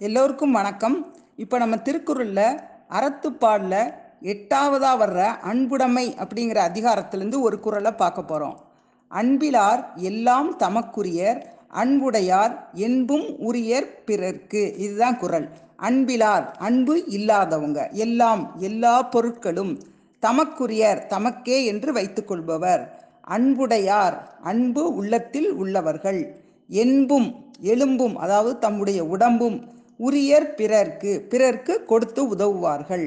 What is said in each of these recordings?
எல்லோருக்கும் வணக்கம். இப்போ நம்ம திருக்குறளில் அறத்துப்பாடில் எட்டாவதாக வர்ற அன்புடைமை அப்படிங்கிற அதிகாரத்திலேருந்து ஒரு குறளை பார்க்க போகிறோம் அன்பிலார் எல்லாம் தமக்குரியர் அன்புடையார் என்பும் உரியர் பிறர்க்கு. இதுதான் குறள். அன்பிலார் அன்பு இல்லாதவங்க. எல்லாம் எல்லா பொருட்களும் தமக்குரியர் தமக்கே என்று வைத்துக்கொள்பவர். அன்புடையார் அன்பு உள்ளத்தில் உள்ளவர்கள். என்பும் எலும்பும் அதாவது தம்முடைய உடம்பும் உரியர் பிறர்க்கு பிறர்க்கு கொடுத்து உதவுவார்கள்.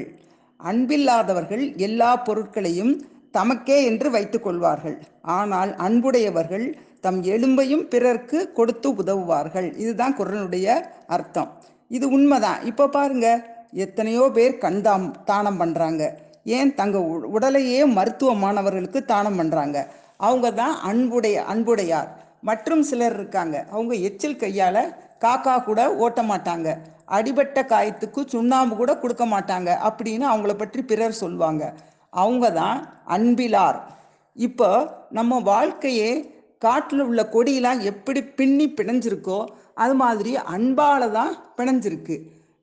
அன்பில்லாதவர்கள் எல்லா பொருட்களையும் தமக்கே என்று வைத்துக் கொள்வார்கள். ஆனால் அன்புடையவர்கள் தம் எலும்பையும் பிறர்க்கு கொடுத்து உதவுவார்கள். இதுதான் குரலுடைய அர்த்தம். இது உண்மைதான். இப்போ பாருங்க எத்தனையோ பேர் கண்தாம் தானம் பண்ணுறாங்க ஏன் தங்க உ- உடலையே மருத்துவ மாணவர்களுக்கு தானம் பண்ணுறாங்க அவங்க தான் அன்புடைய அன்புடையார். மற்றும் சிலர் இருக்காங்க. அவங்க எச்சில் கையால் காக்கா கூட ஓட்ட மாட்டாங்க அடிபட்ட காயத்துக்கு சுண்ணாம்பு கூட கொடுக்க மாட்டாங்க அப்படின்னு அவங்கள பற்றி பிறர் சொல்லுவாங்க அவங்க தான் அன்பிலார். இப்போ நம்ம வாழ்க்கையே காட்டில் உள்ள கொடியெல்லாம் எப்படி பின்னி பிணைஞ்சிருக்கோ அது மாதிரி அன்பால் தான் பிணைஞ்சிருக்கு.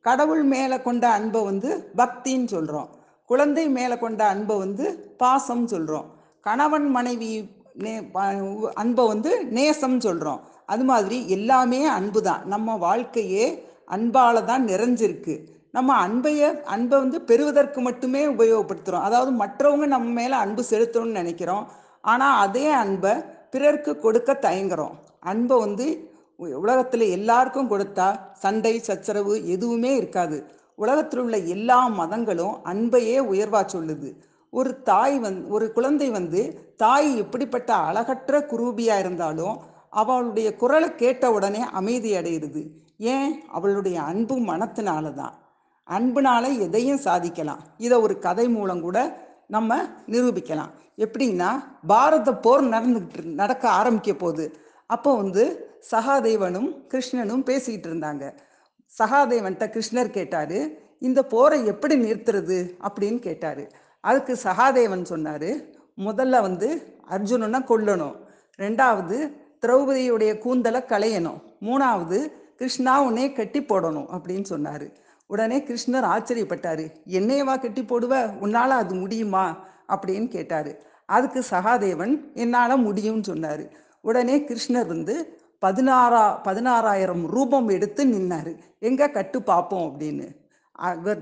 கடவுள் மேலே கொண்ட அன்பை வந்து பக்தின்னு சொல்கிறோம் குழந்தை மேலே கொண்ட அன்பை வந்து பாசம் சொல்கிறோம் கணவன் மனைவி நே அன்பை வந்து நேசம் சொல்கிறோம் அது மாதிரி எல்லாமே அன்பு தான் நம்ம வாழ்க்கையே அன்பால தான் நிறைஞ்சிருக்கு. நம்ம அன்பைய அன்பை வந்து பெறுவதற்கு மட்டுமே உபயோகப்படுத்துகிறோம் அதாவது மற்றவங்க நம்ம மேலே அன்பு செலுத்தணும்னு நினைக்கிறோம். ஆனால் அதே அன்பை பிறருக்கு கொடுக்க தயங்குறோம். அன்பை வந்து உலகத்தில் எல்லாருக்கும் கொடுத்தா சண்டை சச்சரவு எதுவுமே இருக்காது. உலகத்தில் உள்ள எல்லா மதங்களும் அன்பையே உயர்வா சொல்லுது. ஒரு தாய் வந் ஒரு குழந்தை வந்து தாய் எப்படிப்பட்ட அழகற்ற குரூபியாக இருந்தாலும் அவளுடைய குரலை கேட்ட உடனே அமைதி அடையிறது. ஏன்? அவளுடைய அன்பு மனத்தினால தான் அன்புனால எதையும் சாதிக்கலாம். இதை ஒரு கதை மூலம் கூட நம்ம நிரூபிக்கலாம். எப்படின்னா பாரத போர் நடந்துகிட்டு நடக்க ஆரம்பிக்க போகுது அப்போ வந்து சகாதேவனும் கிருஷ்ணனும் பேசிக்கிட்டு இருந்தாங்க. சகாதேவன்கிட்ட கிருஷ்ணர் கேட்டாரு இந்த போரை எப்படி நிறுத்துறது? அப்படின்னு கேட்டாரு. அதுக்கு சகாதேவன் சொன்னாரு முதல்ல வந்து அர்ஜுனனை கொல்லணும். ரெண்டாவது திரௌபதியுடைய கூந்தலை களையணும் மூணாவது கிருஷ்ணா உன்னே கட்டி போடணும் அப்படின்னு சொன்னாரு. உடனே கிருஷ்ணர் ஆச்சரியப்பட்டாரு. என்னையவா கட்டி போடுவ? உன்னால அது முடியுமா? அப்படின்னு கேட்டாரு. அதுக்கு சகாதேவன் என்னால முடியும்னு சொன்னாரு. உடனே கிருஷ்ணர் வந்து பதினாறா பதினாறாயிரம் ரூபம் எடுத்து நின்னாரு. எங்க கட்டு பார்ப்போம் அப்படின்னு.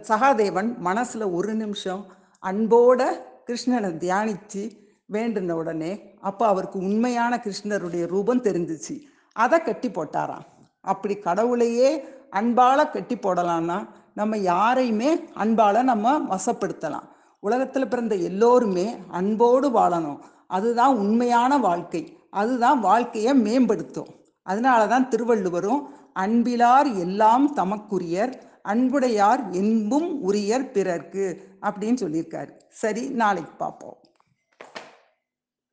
சகாதேவன் மனசுல ஒரு நிமிஷம் அன்போட கிருஷ்ணனை தியானிச்சு வேண்டுன உடனே அப்போ அவருக்கு உண்மையான கிருஷ்ணருடைய ரூபம் தெரிஞ்சிச்சு. அதை கட்டி போட்டாராம். அப்படி கடவுளையே அன்பால கட்டி போடலாம்னா நம்ம யாரையுமே அன்பால நம்ம வசப்படுத்தலாம். உலகத்தில் பிறந்த எல்லோருமே அன்போடு வாழணும். அதுதான் உண்மையான வாழ்க்கை. அதுதான் வாழ்க்கையை மேம்படுத்தும். அதனால தான் திருவள்ளுவரும் அன்பிலார் எல்லாம் தமக்குரியர் அன்புடையார் என்பும் உரியர் பிறர்க்கு அப்படின்னு சொல்லியிருக்காரு. சரி நாளைக்கு பார்ப்போம்.